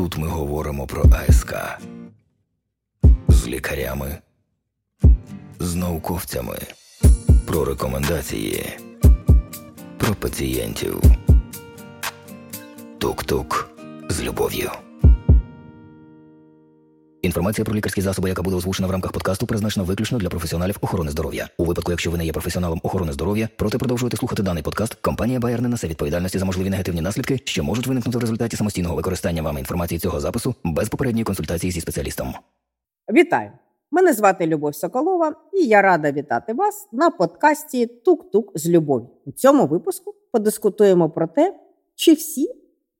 Тут ми говоримо про АСК з лікарями, з науковцями, про рекомендації, про пацієнтів. Тук-тук з любов'ю. Інформація про лікарські засоби, яка буде озвучена в рамках подкасту, призначена виключно для професіоналів охорони здоров'я. У випадку, якщо ви не є професіоналом охорони здоров'я, проте продовжуєте слухати даний подкаст, компанія Bayer не несе відповідальності за можливі негативні наслідки, що можуть виникнути в результаті самостійного використання вами інформації цього запису без попередньої консультації зі спеціалістом. Вітаю! Мене звати Любов Соколова, і я рада вітати вас на подкасті Тук-Тук з любов'ю. У цьому випуску подискутуємо про те, чи всі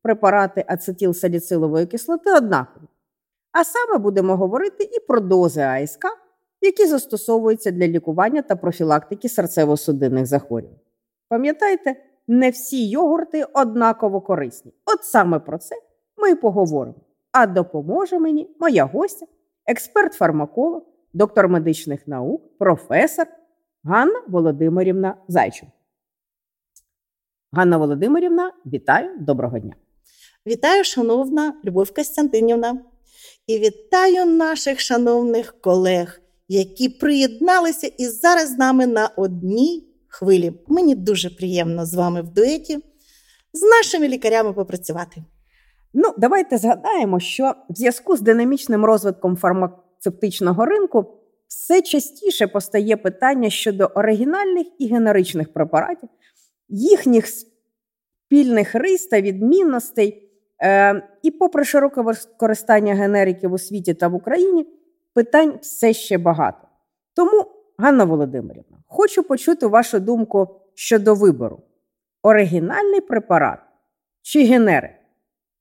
препарати ацетилсаліцилової кислоти однакові. А саме будемо говорити і про дози АСК, які застосовуються для лікування та профілактики серцево-судинних захворювань. Пам'ятайте, не всі йогурти однаково корисні. От саме про це ми і поговоримо. А допоможе мені моя гостя, експерт-фармаколог, доктор медичних наук, професор Ганна Володимирівна Зайчук. Ганна Володимирівна, вітаю, доброго дня. Вітаю, шановна Любов Костянтинівна. І вітаю наших шановних колег, які приєдналися і зараз з нами на одній хвилі. Мені дуже приємно з вами в дуеті з нашими лікарями попрацювати. Ну, давайте згадаємо, що в зв'язку з динамічним розвитком фармацевтичного ринку все частіше постає питання щодо оригінальних і генеричних препаратів, їхніх спільних рис та відмінностей. Е, І, попри широке використання генериків у світі та в Україні, питань все ще багато. Тому, Ганна Володимирівна, хочу почути вашу думку щодо вибору: оригінальний препарат чи генерик?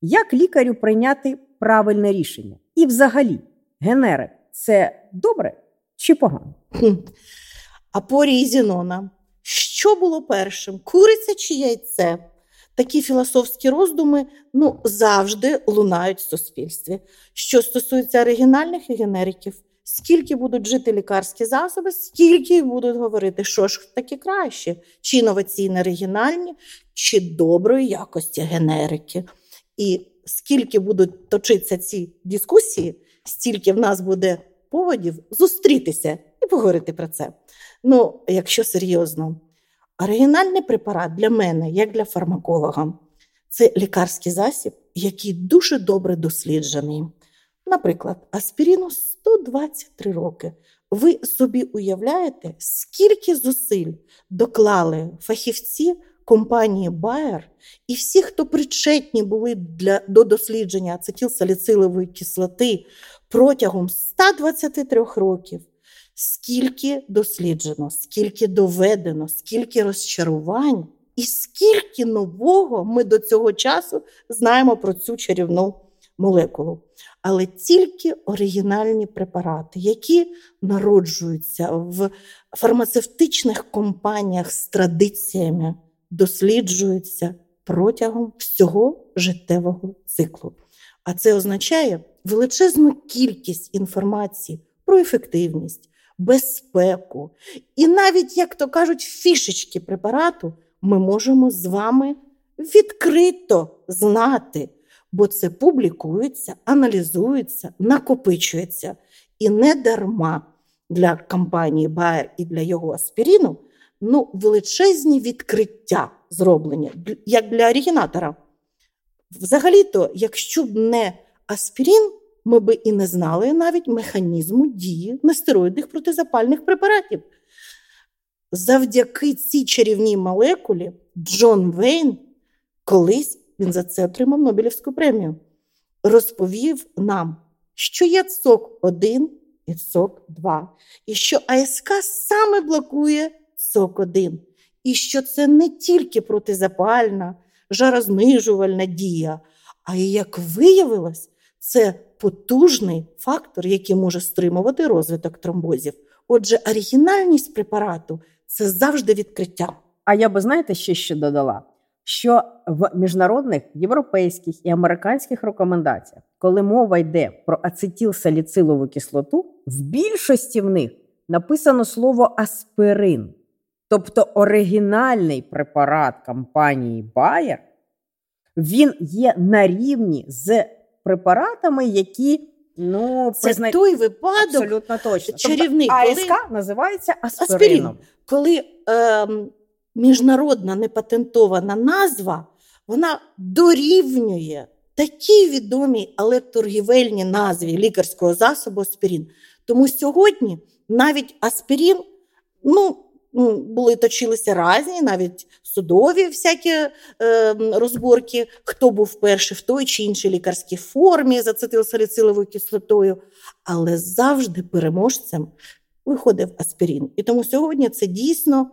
Як лікарю прийняти правильне рішення? І, взагалі, генерик це добре чи погано? А по Зінона, що було першим: куриця чи яйце? Такі філософські роздуми ну, завжди лунають в суспільстві. Що стосується оригінальних і генериків, скільки будуть жити лікарські засоби, скільки будуть говорити, що ж таке краще, чи інноваційні оригінальні, чи доброї якості генерики. І скільки будуть точитися ці дискусії, стільки в нас буде поводів зустрітися і поговорити про це. Ну, якщо серйозно. Оригінальний препарат для мене, як для фармаколога, це лікарський засіб, який дуже добре досліджений. Наприклад, аспіріну 123 роки. Ви собі уявляєте, скільки зусиль доклали фахівці компанії Bayer і всі, хто причетні були для, до дослідження ацетилсаліцилової кислоти протягом 123 років скільки досліджено, скільки доведено, скільки розчарувань, і скільки нового ми до цього часу знаємо про цю чарівну молекулу. Але тільки оригінальні препарати, які народжуються в фармацевтичних компаніях з традиціями, досліджуються протягом всього життєвого циклу. А це означає величезну кількість інформації про ефективність, безпеку. І навіть, як то кажуть, фішечки препарату ми можемо з вами відкрито знати, бо це публікується, аналізується, накопичується. І не дарма для компанії Bayer і для його аспіріну ну, величезні відкриття зроблені, як для оригінатора. Взагалі-то, якщо б не аспірін, ми би і не знали навіть механізму дії нестероїдних протизапальних препаратів. Завдяки цій чарівній молекулі Джон Вейн колись він за це отримав Нобелівську премію, розповів нам, що є цок 1 і цок 2, і що АСК саме блокує цок 1, і що це не тільки протизапальна, жарознижувальна дія, а і як виявилось, це потужний фактор, який може стримувати розвиток тромбозів. Отже, оригінальність препарату це завжди відкриття. А я би знаєте, ще що додала? Що в міжнародних європейських і американських рекомендаціях, коли мова йде про ацетилсаліцилову кислоту, в більшості в них написано слово аспирин, тобто оригінальний препарат компанії Bayer, він є на рівні з препаратами, які ну Це призна- той випадок, абсолютно точно. чарівний, тобто, коли- АСК називається Аспірин. аспирином. коли ем, міжнародна непатентована назва вона дорівнює такій відомій електоргівельній назві лікарського засобу аспірин. Тому сьогодні навіть аспірин, ну, м, були точилися різні, навіть судові всякі е, розборки, хто був перший в той чи іншій лікарській формі з ацетилсаліциловою кислотою, але завжди переможцем виходив аспірин. І тому сьогодні це дійсно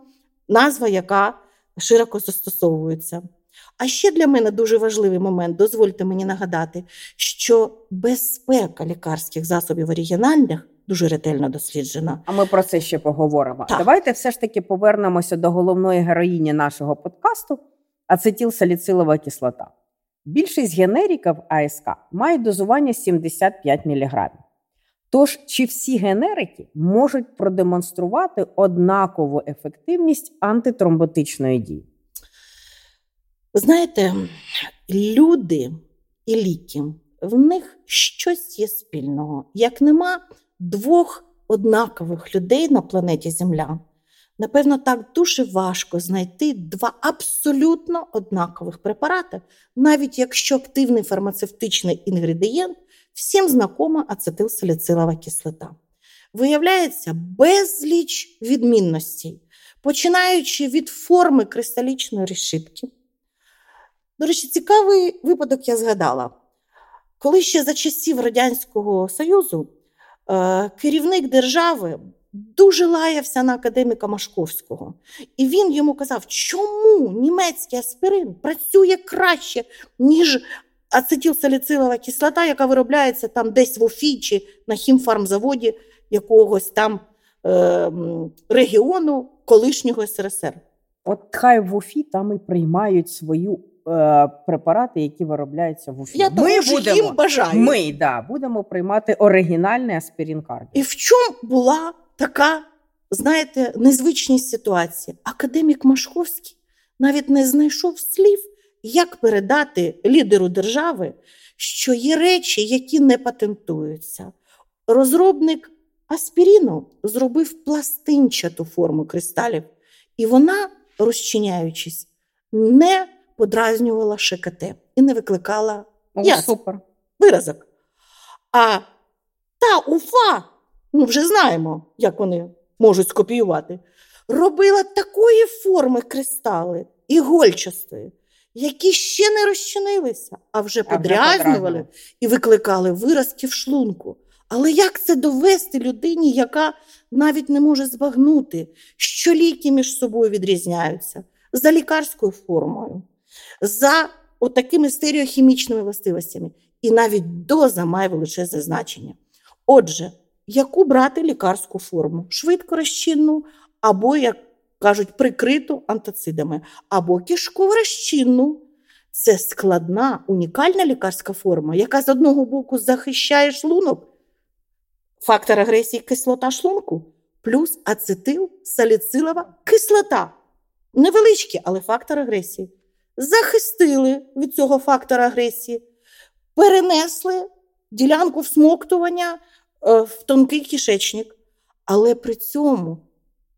назва, яка широко застосовується. А ще для мене дуже важливий момент, дозвольте мені нагадати, що безпека лікарських засобів оригінальних дуже ретельно досліджена. А ми про це ще поговоримо. Так. Давайте все ж таки повернемося до головної героїні нашого подкасту ацетилсаліцилова кислота. Більшість генериків АСК мають дозування 75 мг. Тож, чи всі генерики можуть продемонструвати однакову ефективність антитромботичної дії? Знаєте, люди і ліки, в них щось є спільного. Як нема двох однакових людей на планеті Земля, напевно, так дуже важко знайти два абсолютно однакових препарати, навіть якщо активний фармацевтичний інгредієнт всім знакома ацетилсаліцилова кислота. Виявляється безліч відмінностей, починаючи від форми кристалічної решітки. До речі, цікавий випадок я згадала. Коли ще за часів Радянського Союзу керівник держави дуже лаявся на академіка Машковського, і він йому казав, чому німецький аспирин працює краще, ніж ацетилсаліцилова кислота, яка виробляється там десь в Уфі чи на хімфармзаводі якогось там е, регіону колишнього СРСР. От хай в Уфі там і приймають свою е, препарати, які виробляються в Уфі. Я того ж їм бажаю. Ми да, будемо приймати оригінальний аспірин кардіо. І в чому була така, знаєте, незвичність ситуації? Академік Машковський навіть не знайшов слів, як передати лідеру держави, що є речі, які не патентуються. Розробник аспіріну зробив пластинчату форму кристалів, і вона, розчиняючись, не подразнювала ШКТ і не викликала О, Ясно. супер. виразок. А та Уфа, ми вже знаємо, як вони можуть скопіювати, робила такої форми кристали ігольчастої, які ще не розчинилися, а вже А вже подрязнювали подразнювали. і викликали виразки в шлунку. Але як це довести людині, яка навіть не може збагнути, що ліки між собою відрізняються за лікарською формою, за отакими стереохімічними властивостями, і навіть доза має величезне значення. Отже, яку брати лікарську форму? Швидко розчинну, або, як кажуть, прикриту антацидами, або кишково розчинну. Це складна, унікальна лікарська форма, яка з одного боку захищає шлунок, фактор агресії кислота шлунку, плюс ацетил саліцилова кислота. Невеличкі, але фактор агресії. Захистили від цього фактора агресії, перенесли ділянку всмоктування е, в тонкий кишечник, але при цьому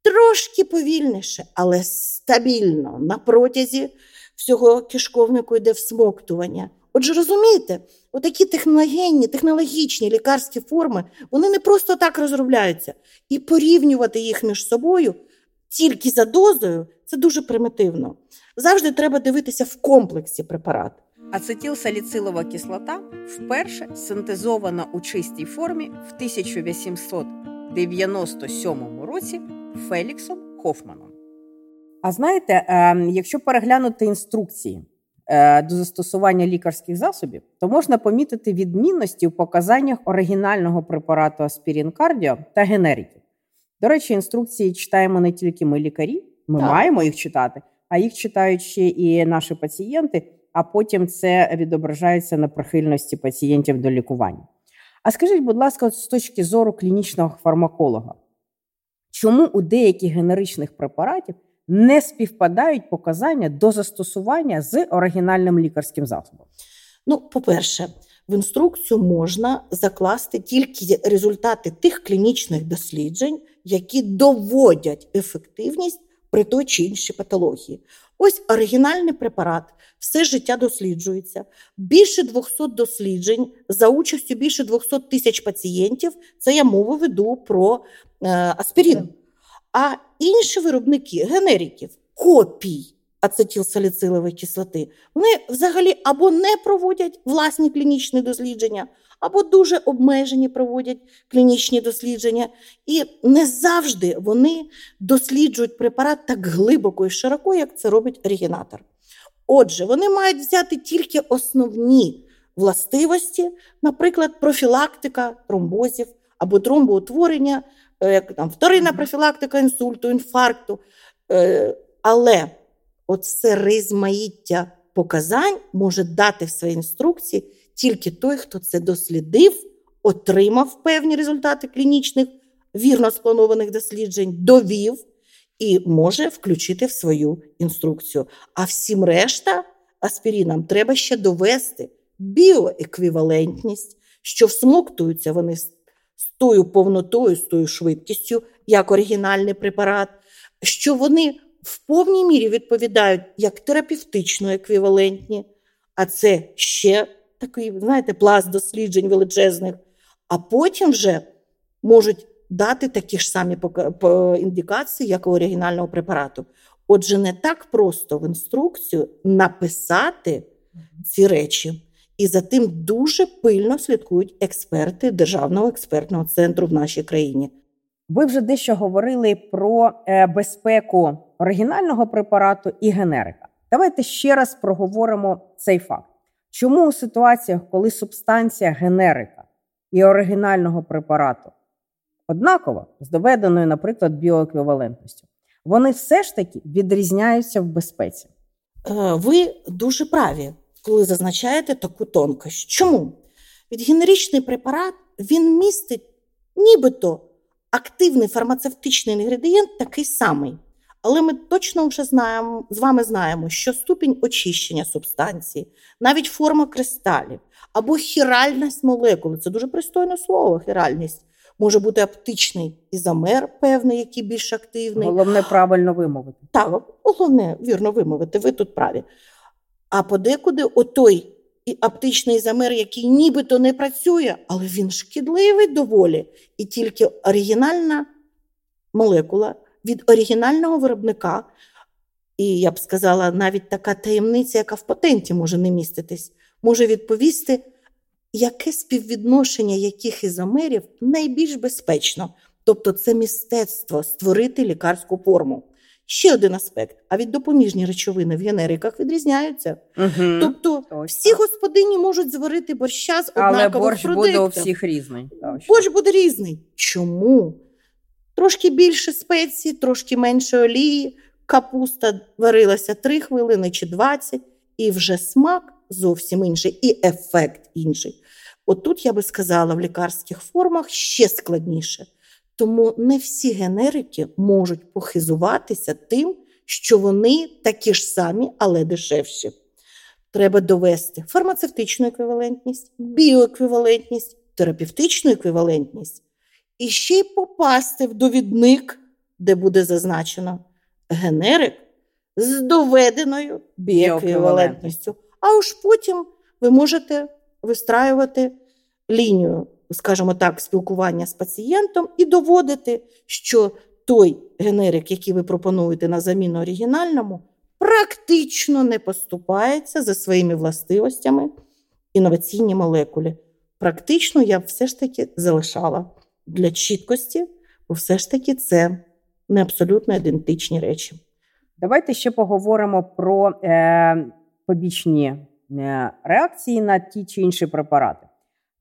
трошки повільніше, але стабільно на протязі всього кишковнику йде всмоктування. Отже, розумієте, отакі техногенні, технологічні лікарські форми, вони не просто так розробляються. І порівнювати їх між собою тільки за дозою це дуже примітивно. Завжди треба дивитися в комплексі препарат. Ацетилсаліцилова кислота вперше синтезована у чистій формі в 1897 році Феліксом Хофманом. А знаєте, е, якщо переглянути інструкції е, до застосування лікарських засобів, то можна помітити відмінності у показаннях оригінального препарату аспірин кардіо та генериків. До речі, інструкції читаємо не тільки ми лікарі, ми Так. маємо їх читати, а їх читають ще і наші пацієнти, а потім це відображається на прихильності пацієнтів до лікування. А скажіть, будь ласка, з точки зору клінічного фармаколога, чому у деяких генеричних препаратів не співпадають показання до застосування з оригінальним лікарським засобом? Ну, по-перше, в інструкцію можна закласти тільки результати тих клінічних досліджень, які доводять ефективність при той чи іншій патології. Ось оригінальний препарат, все життя досліджується. Більше 200 досліджень за участю більше 200 тисяч пацієнтів. Це я мову веду про е, аспірин. А інші виробники генериків, копій ацетилсаліцилової кислоти, вони взагалі або не проводять власні клінічні дослідження, або дуже обмежені проводять клінічні дослідження. І не завжди вони досліджують препарат так глибоко і широко, як це робить оригінатор. Отже, вони мають взяти тільки основні властивості, наприклад, профілактика тромбозів або тромбоутворення, е, як там вторинна профілактика інсульту, інфаркту. Е, але от все розмаїття показань може дати в своїй інструкції тільки той, хто це дослідив, отримав певні результати клінічних, вірно спланованих досліджень, довів і може включити в свою інструкцію. А всім решта аспірінам треба ще довести біоеквівалентність, що всмоктуються вони з тою повнотою, з тою швидкістю, як оригінальний препарат, що вони в повній мірі відповідають як терапевтично еквівалентні, а це ще такий, знаєте, пласт досліджень величезних, а потім вже можуть дати такі ж самі індикації, як у оригінального препарату. Отже, не так просто в інструкцію написати ці речі. І за тим дуже пильно слідкують експерти Державного експертного центру в нашій країні. Ви вже дещо говорили про е, безпеку оригінального препарату і генерика. Давайте ще раз проговоримо цей факт. Чому у ситуаціях, коли субстанція генерика і оригінального препарату однакова з доведеною, наприклад, біоеквівалентністю, вони все ж таки відрізняються в безпеці? Е, ви дуже праві, коли зазначаєте таку тонкость. Чому? Від генеричний препарат він містить нібито активний фармацевтичний інгредієнт такий самий. Але ми точно вже знаємо, з вами знаємо, що ступінь очищення субстанції, навіть форма кристалів або хіральність молекули це дуже пристойне слово, хіральність. Може бути оптичний ізомер певний, який більш активний. Головне правильно вимовити. Так, головне вірно вимовити, ви тут праві. А подекуди отой і оптичний ізомер, який нібито не працює, але він шкідливий доволі. І тільки оригінальна молекула від оригінального виробника, і я б сказала, навіть така таємниця, яка в патенті може не міститись, може відповісти, яке співвідношення яких ізомерів найбільш безпечно. Тобто це мистецтво створити лікарську форму. Ще один аспект: а від допоміжні речовини в генериках відрізняються. Угу, тобто точно. всі господині можуть зварити борща з однакових Але борщ продуктів. буде у всіх різний. Борщ буде різний. Чому? Трошки більше спеції, трошки менше олії, капуста варилася 3 хвилини чи 20, і вже смак зовсім інший, і ефект інший. От тут я би сказала, в лікарських формах ще складніше. Тому не всі генерики можуть похизуватися тим, що вони такі ж самі, але дешевші. Треба довести фармацевтичну еквівалентність, біоеквівалентність, терапевтичну еквівалентність і ще й попасти в довідник, де буде зазначено генерик з доведеною біеквівалентністю. А уж потім ви можете вистраювати лінію, скажімо так, спілкування з пацієнтом і доводити, що той генерик, який ви пропонуєте на заміну оригінальному, практично не поступається за своїми властивостями інноваційні молекулі. Практично я б все ж таки залишала для чіткості, бо все ж таки це не абсолютно ідентичні речі. Давайте ще поговоримо про е, побічні е, реакції на ті чи інші препарати.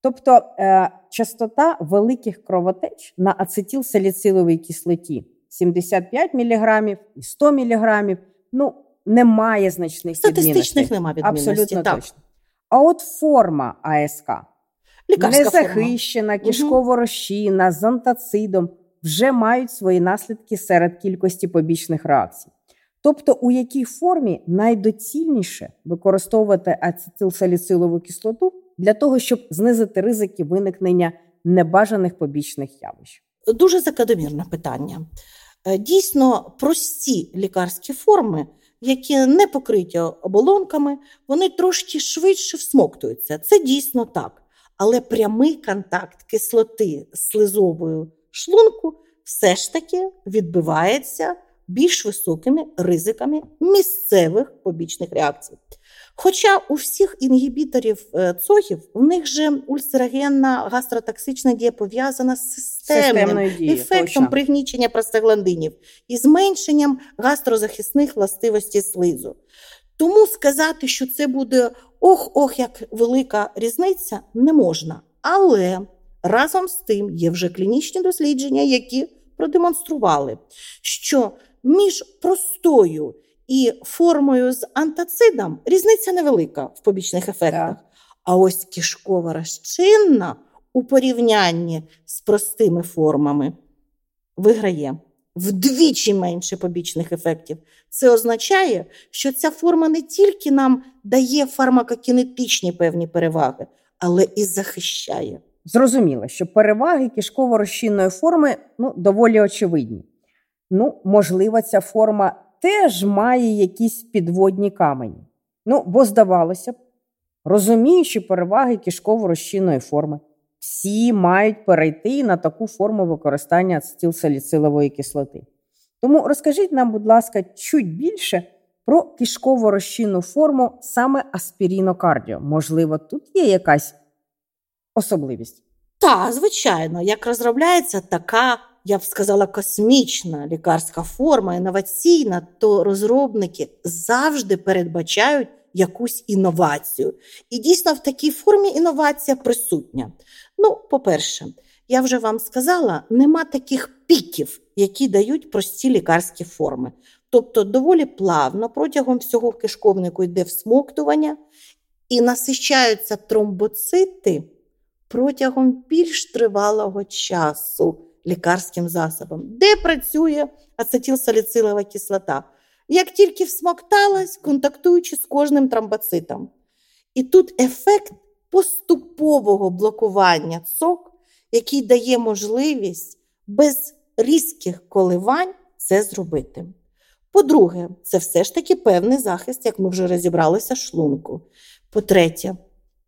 Тобто е, частота великих кровотеч на ацетилсаліциловій кислоті 75 мг і 100 мг, ну, немає значних Статистичних немає відмінностей. Абсолютно так. точно. А от форма АСК Лікарська незахищена, кишково розчинна, з антацидом вже мають свої наслідки серед кількості побічних реакцій. Тобто, у якій формі найдоцільніше використовувати ацетилсаліцилову кислоту для того, щоб знизити ризики виникнення небажаних побічних явищ? Дуже закономірне питання. Е, дійсно, прості лікарські форми, які не покриті оболонками, вони трошки швидше всмоктуються. Це дійсно так. Але прямий контакт кислоти з слизовою шлунку все ж таки відбивається більш високими ризиками місцевих побічних реакцій. Хоча у всіх інгібіторів е, цохів у них же ульцерогенна гастротоксична дія пов'язана з системним дією, ефектом точно. пригнічення простагландинів і зменшенням гастрозахисних властивостей слизу. Тому сказати, що це буде ох-ох, як велика різниця, не можна. Але разом з тим є вже клінічні дослідження, які продемонстрували, що між простою і формою з антацидом різниця невелика в побічних ефектах. Так. А ось кишкова розчинна у порівнянні з простими формами виграє вдвічі менше побічних ефектів. Це означає, що ця форма не тільки нам дає фармакокінетичні певні переваги, але і захищає. Зрозуміло, що переваги кишково-розчинної форми ну, доволі очевидні. Ну, можливо, ця форма теж має якісь підводні камені. Ну, бо здавалося б, розуміючи переваги кишково-розчинної форми, всі мають перейти на таку форму використання ацетилсаліцилової кислоти. Тому розкажіть нам, будь ласка, чуть більше про кишково-розчинну форму саме аспірінокардіо. Можливо, тут є якась особливість. Так, звичайно, як розробляється така, я б сказала, космічна лікарська форма, інноваційна, то розробники завжди передбачають якусь інновацію. І дійсно в такій формі інновація присутня. Ну, по-перше, я вже вам сказала, нема таких піків, які дають прості лікарські форми. Тобто, доволі плавно протягом всього кишковнику йде всмоктування і насищаються тромбоцити протягом більш тривалого часу лікарським засобом, де працює ацетилсаліцилова кислота. Як тільки всмокталась, контактуючи з кожним тромбоцитом. І тут ефект поступового блокування цок, який дає можливість без різких коливань це зробити. По-друге, це все ж таки певний захист, як ми вже розібралися, шлунку. По-третє,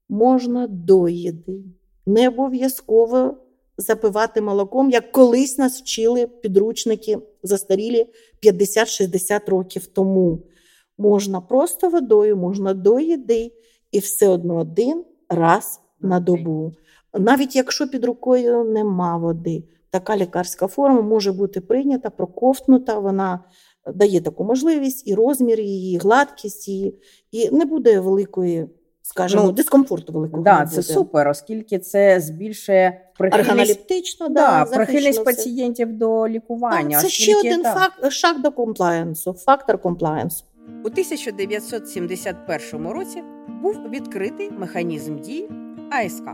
можна доїди. Не обов'язково запивати молоком, як колись нас вчили підручники застарілі 50-60 років тому. Можна просто водою, можна до їди і все одно один раз на добу. Навіть якщо під рукою нема води, така лікарська форма може бути прийнята, проковтнута, вона дає таку можливість, і розмір її, і гладкість її, і не буде великої, скажімо, Ну, дискомфорту великого. Да, це буде. супер, оскільки це збільшує прихильність, да, да, прихильність пацієнтів до лікування. Так, це ще один так, фак- шаг до комплаєнсу, фактор комплаєнсу. У 1971 році був відкритий механізм дії АСК.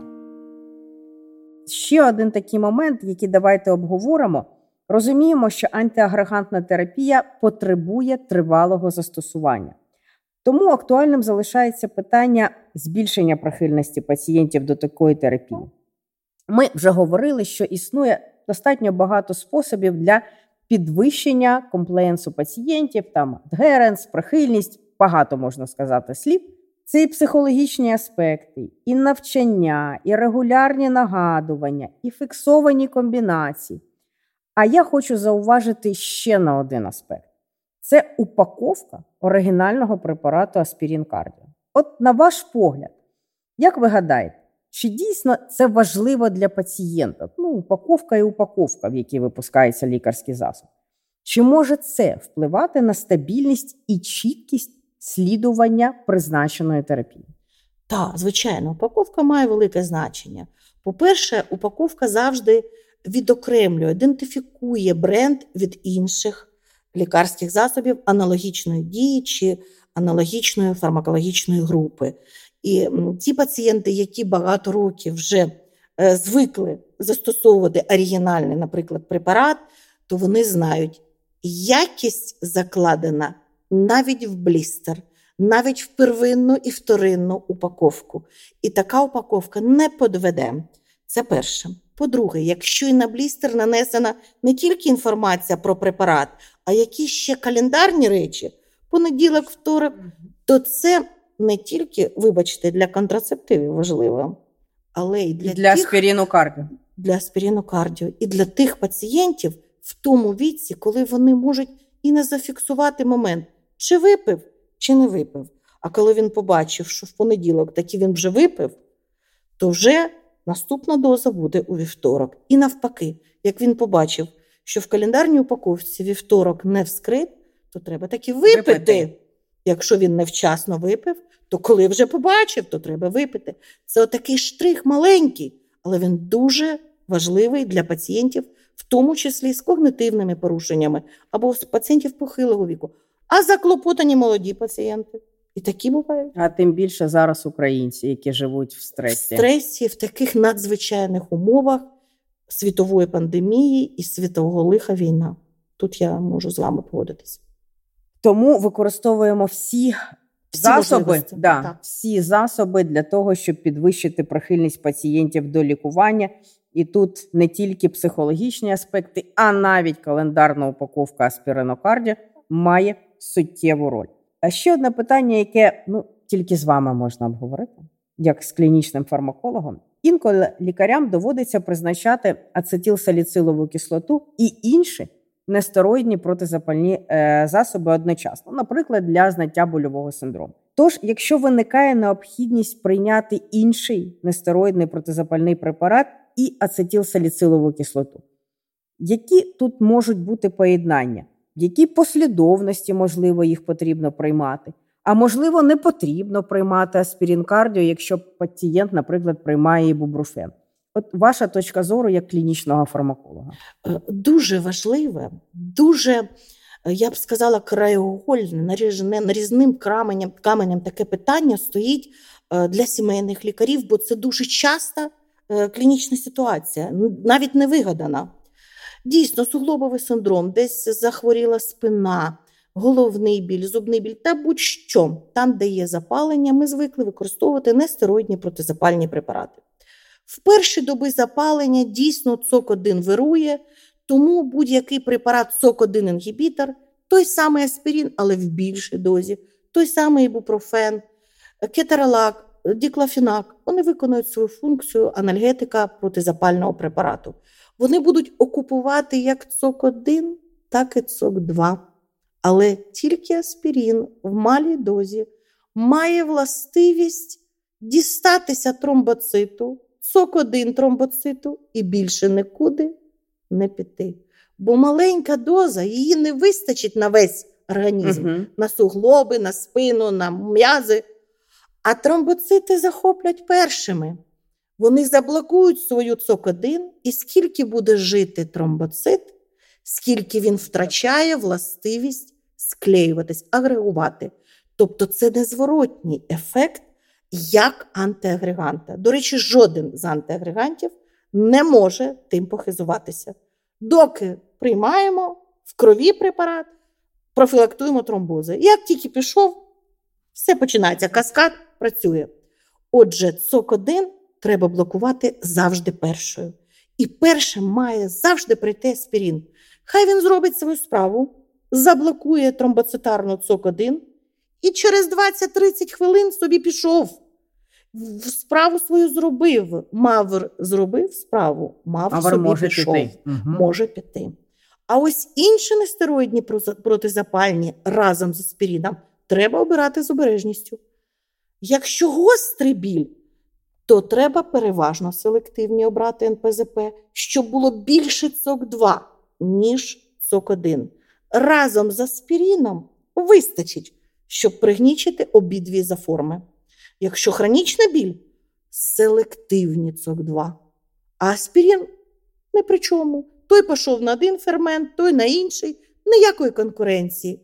Ще один такий момент, який давайте обговоримо. Розуміємо, що антиагрегантна терапія потребує тривалого застосування. Тому актуальним залишається питання збільшення прихильності пацієнтів до такої терапії. Ми вже говорили, що існує достатньо багато способів для підвищення комплеєнсу пацієнтів, там адгеренс, прихильність, багато можна сказати слів. Це і психологічні аспекти, і навчання, і регулярні нагадування, і фіксовані комбінації. А я хочу зауважити ще на один аспект: це упаковка оригінального препарату аспірін кардіо. От на ваш погляд, як ви гадаєте, чи дійсно це важливо для пацієнта? Ну, упаковка і упаковка, в якій випускається лікарський засіб. Чи може це впливати на стабільність і чіткість слідування призначеної терапії? Так, звичайно, упаковка має велике значення. По-перше, упаковка завжди відокремлює, ідентифікує бренд від інших лікарських засобів аналогічної дії чи аналогічної фармакологічної групи. І ті пацієнти, які багато років вже е, звикли застосовувати оригінальний, наприклад, препарат, то вони знають, якість закладена навіть в блістер, навіть в первинну і вторинну упаковку. І така упаковка не подведе. Це перше. По-друге, якщо і на блістер нанесена не тільки інформація про препарат, а якісь ще календарні речі, понеділок, второк, то це не тільки, вибачте, для контрацептивів важливо, але й для, Для тих, аспіріну кардіо. для аспірину кардіо і для тих пацієнтів в тому віці, коли вони можуть і не зафіксувати момент, чи випив, чи не випив. А коли він побачив, що в понеділок таки він вже випив, то вже наступна доза буде у вівторок. І навпаки, як він побачив, що в календарній упаковці вівторок не вскрит, то треба таки випити. Випити. Якщо він невчасно випив, то коли вже побачив, то треба випити. Це отакий штрих маленький, але він дуже важливий для пацієнтів, в тому числі з когнитивними порушеннями або з пацієнтів похилого віку. А заклопотані молоді пацієнти. І такі бувають. А тим більше зараз українці, які живуть в В стресі. стресі, в таких надзвичайних умовах світової пандемії і світового лиха війна. Тут я можу з вами погодитися. Тому використовуємо всі, Всі засоби, да, Так. всі засоби для того, щоб підвищити прихильність пацієнтів до лікування. І тут не тільки психологічні аспекти, а навіть календарна упаковка аспіринокарді має суттєву роль. А ще одне питання, яке ну тільки з вами можна обговорити, як з клінічним фармакологом. Інколи лікарям доводиться призначати ацетилсаліцилову кислоту і інші нестероїдні протизапальні е, засоби одночасно, наприклад, для знаття больового синдрому. Тож, якщо виникає необхідність прийняти інший нестероїдний протизапальний препарат і ацетилсаліцилову кислоту, які тут можуть бути поєднання, в якій послідовності можливо їх потрібно приймати, а можливо, не потрібно приймати аспірин кардіо, якщо пацієнт, наприклад, приймає ібупрофен. От ваша точка зору як клінічного фармаколога. Е, дуже важливе, дуже, е, я б сказала, краєугольне, наріжне, нарізним каменем, каменем таке питання стоїть е, для сімейних лікарів, бо це дуже часта е, клінічна ситуація, навіть не вигадана. Дійсно, суглобовий синдром, десь захворіла спина, головний біль, зубний біль та будь-що. Там, де є запалення, ми звикли використовувати нестероїдні протизапальні препарати. В перші доби запалення дійсно ЦОК-1 вирує, тому будь-який препарат ЦОК-1 інгібітор, той самий аспірин, але в більшій дозі, той самий ібупрофен, кетералак, діклафінак, вони виконують свою функцію анальгетика протизапального препарату. Вони будуть окупувати як ЦОК-1, так і ЦОК-2. Але тільки аспірин в малій дозі має властивість дістатися тромбоциту, СОК-1 тромбоциту і більше нікуди не піти. Бо маленька доза її не вистачить на весь організм, Угу. на суглоби, на спину, на м'язи. А тромбоцити захоплять першими. Вони заблокують свою ЦОК-1, і скільки буде жити тромбоцит, скільки він втрачає властивість склеюватись, агрегувати. Тобто це незворотній ефект як антиагреганта. До речі, жоден з антиагрегантів не може тим похизуватися. Доки приймаємо в крові препарат, профілактуємо тромбози. Як тільки пішов, все починається. Каскад працює. Отже, ЦОГ-1 треба блокувати завжди першою. І першим має завжди прийти аспірин. Хай він зробить свою справу, заблокує тромбоцитарну ЦОГ-1 і через 20-30 хвилин собі пішов. В- Справу свою зробив. Мавр зробив справу, мавр Авер собі може пішов. піти. Мгм. Може піти. А ось інші нестероїдні протизапальні разом з аспірином треба обирати з обережністю. Якщо гострий біль, то треба переважно селективні обрати НПЗП, щоб було більше ЦОК-2, ніж ЦОК-1. Разом з аспіріном вистачить, щоб пригнічити обидві заформи. Якщо хронічна біль, селективні ЦОК-2. А аспірин не при чому. Той пішов на один фермент, той на інший, ніякої конкуренції.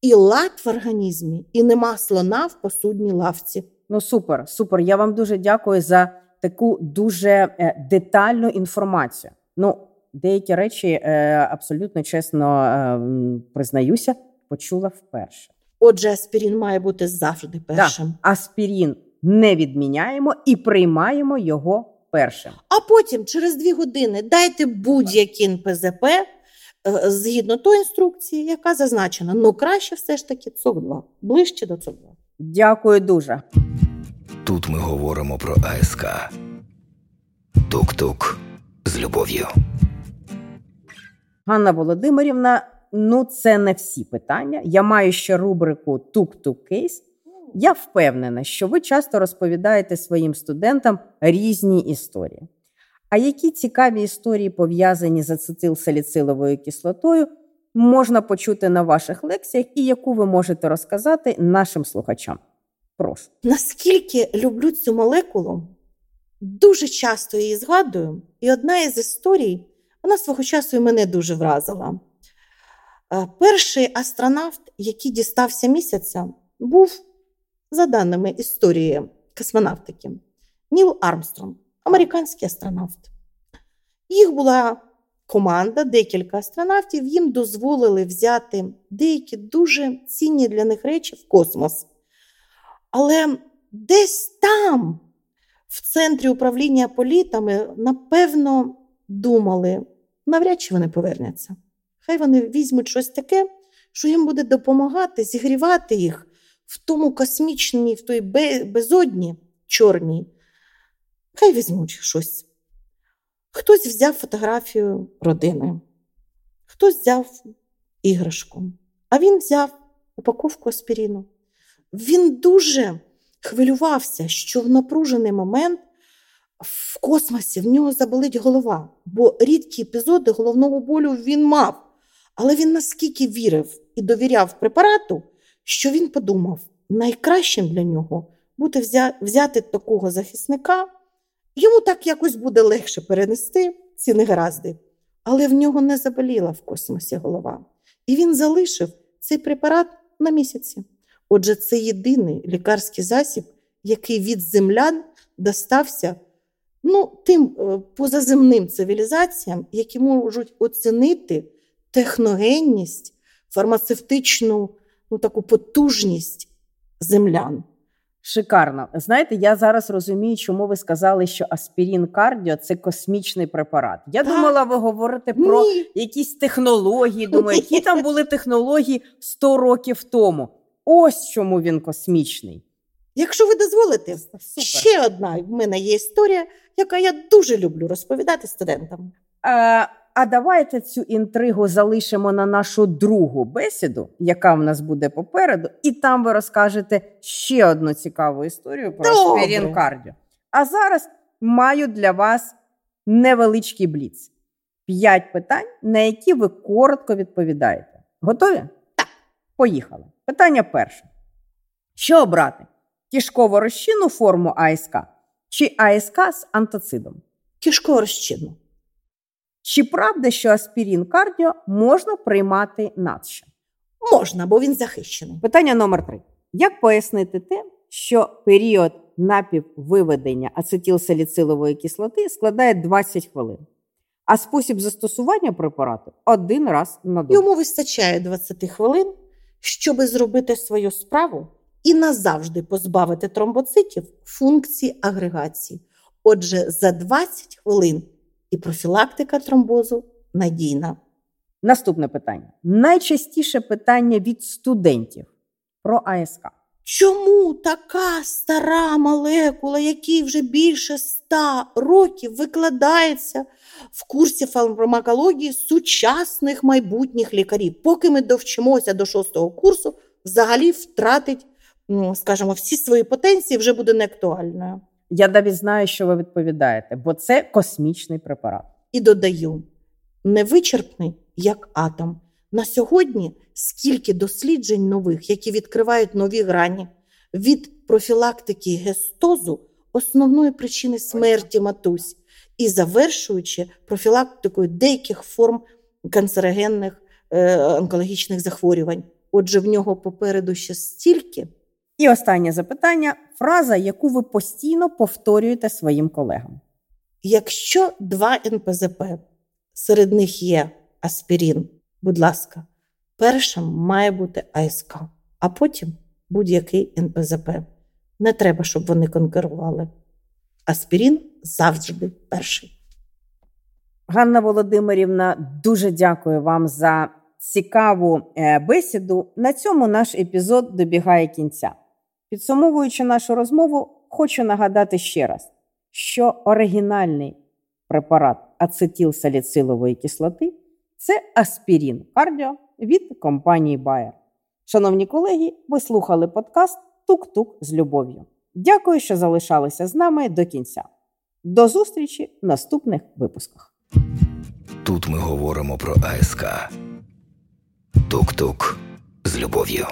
І лад в організмі, і нема слона в посудній лавці. Ну супер, супер. Я вам дуже дякую за таку дуже е, детальну інформацію. Ну, деякі речі е, абсолютно чесно е, признаюся, почула вперше. Отже, аспірин має бути завжди першим. Да. Аспірін не відміняємо і приймаємо його першим. А потім, через дві години, дайте будь-який НПЗП згідно тої інструкції, яка зазначена. Ну, краще все ж таки ЦОК-2, ближче до ЦОК-2. Дякую дуже. Тут ми говоримо про АСК. Тук-тук з любов'ю. Ганна Володимирівна, ну це не всі питання. Я маю ще рубрику Тук-тук кейс. Я впевнена, що ви часто розповідаєте своїм студентам різні історії. А які цікаві історії пов'язані з ацетилсаліциловою кислотою можна почути на ваших лекціях, і яку ви можете розказати нашим слухачам? Прошу. Наскільки люблю цю молекулу, дуже часто її згадую, і одна із історій, вона свого часу і мене дуже вразила. Е, Перший астронавт, який дістався місяця, був, за даними історії космонавтики, Ніл Армстронг, американський астронавт. Їх була команда, декілька астронавтів, їм дозволили взяти деякі дуже цінні для них речі в космос. Але десь там, в центрі управління політами, напевно, думали, навряд чи вони повернуться. Хай вони візьмуть щось таке, що їм буде допомагати зігрівати їх в тому космічній, в той безодні чорній. Хай візьмуть щось. Хтось взяв фотографію родини, хтось взяв іграшку, а він взяв упаковку аспіріну. Він дуже хвилювався, що в напружений момент в космосі в нього заболить голова, бо рідкі епізоди головного болю він мав. Але він наскільки вірив і довіряв препарату, що він подумав, найкращим для нього буде взяти такого захисника, йому так якось буде легше перенести ці негаразди. Але в нього не заболіла в космосі голова. І він залишив цей препарат на місяці. Отже, це єдиний лікарський засіб, який від землян достався ну, тим е, позаземним цивілізаціям, які можуть оцінити техногенність, фармацевтичну ну, таку потужність землян. Шикарно. Знаєте, я зараз розумію, чому ви сказали, що аспірін кардіо це космічний препарат. Я Так. думала, ви говорите про Ні. якісь технології. Думаю, які там були технології 100 років тому. Ось чому він космічний. Якщо ви дозволите, Супер. ще одна в мене є історія, яка я дуже люблю розповідати студентам. Е, а давайте цю інтригу залишимо на нашу другу бесіду, яка в нас буде попереду, і там ви розкажете ще одну цікаву історію про Добре. аспірін кардіо. А зараз маю для вас невеличкий бліц. П'ять питань, на які ви коротко відповідаєте. Готові? Поїхали. Питання перше. Що обрати? Кішково розчинну форму АСК чи АСК з антацидом? Кишково розчинну. Чи правда, що аспірін кардіо можна приймати надше? Можна, бо він захищений. Питання номер три. Як пояснити те, що період напіввиведення ацетилсаліцилової кислоти складає 20 хвилин, а спосіб застосування препарату один раз на добу? Йому вистачає 20 хвилин, щоб зробити свою справу і назавжди позбавити тромбоцитів функції агрегації. Отже, за 20 хвилин і профілактика тромбозу надійна. Наступне питання. Найчастіше питання від студентів про АСК. Чому така стара молекула, якій вже більше ста років викладається в курсі фармакології сучасних майбутніх лікарів? Поки ми довчимося до шостого курсу, взагалі втратить, скажімо, всі свої потенції, вже буде неактуальною. Я навіть знаю, що ви відповідаєте, бо це космічний препарат. І додаю: невичерпний, як атом. На сьогодні скільки досліджень нових, які відкривають нові грані від профілактики гестозу, основної причини смерті матусь, і завершуючи профілактикою деяких форм канцерогенних е, онкологічних захворювань. Отже, в нього попереду ще стільки. І останнє запитання фраза, яку ви постійно повторюєте своїм колегам. Якщо два НПЗП, серед них є аспірин, будь ласка, першим має бути АСК, а потім будь-який НПЗП. Не треба, щоб вони конкурували. Аспірін завжди перший. Ганна Володимирівна, дуже дякую вам за цікаву е, бесіду. На цьому наш епізод добігає кінця. Підсумовуючи нашу розмову, хочу нагадати ще раз, що оригінальний препарат ацетилсаліцилової кислоти це аспірін кардіо від компанії Bayer. Шановні колеги, ви слухали подкаст Тук-Тук з любов'ю. Дякую, що залишалися з нами до кінця. До зустрічі в наступних випусках. Тут ми говоримо про АСК. Тук-тук з любов'ю.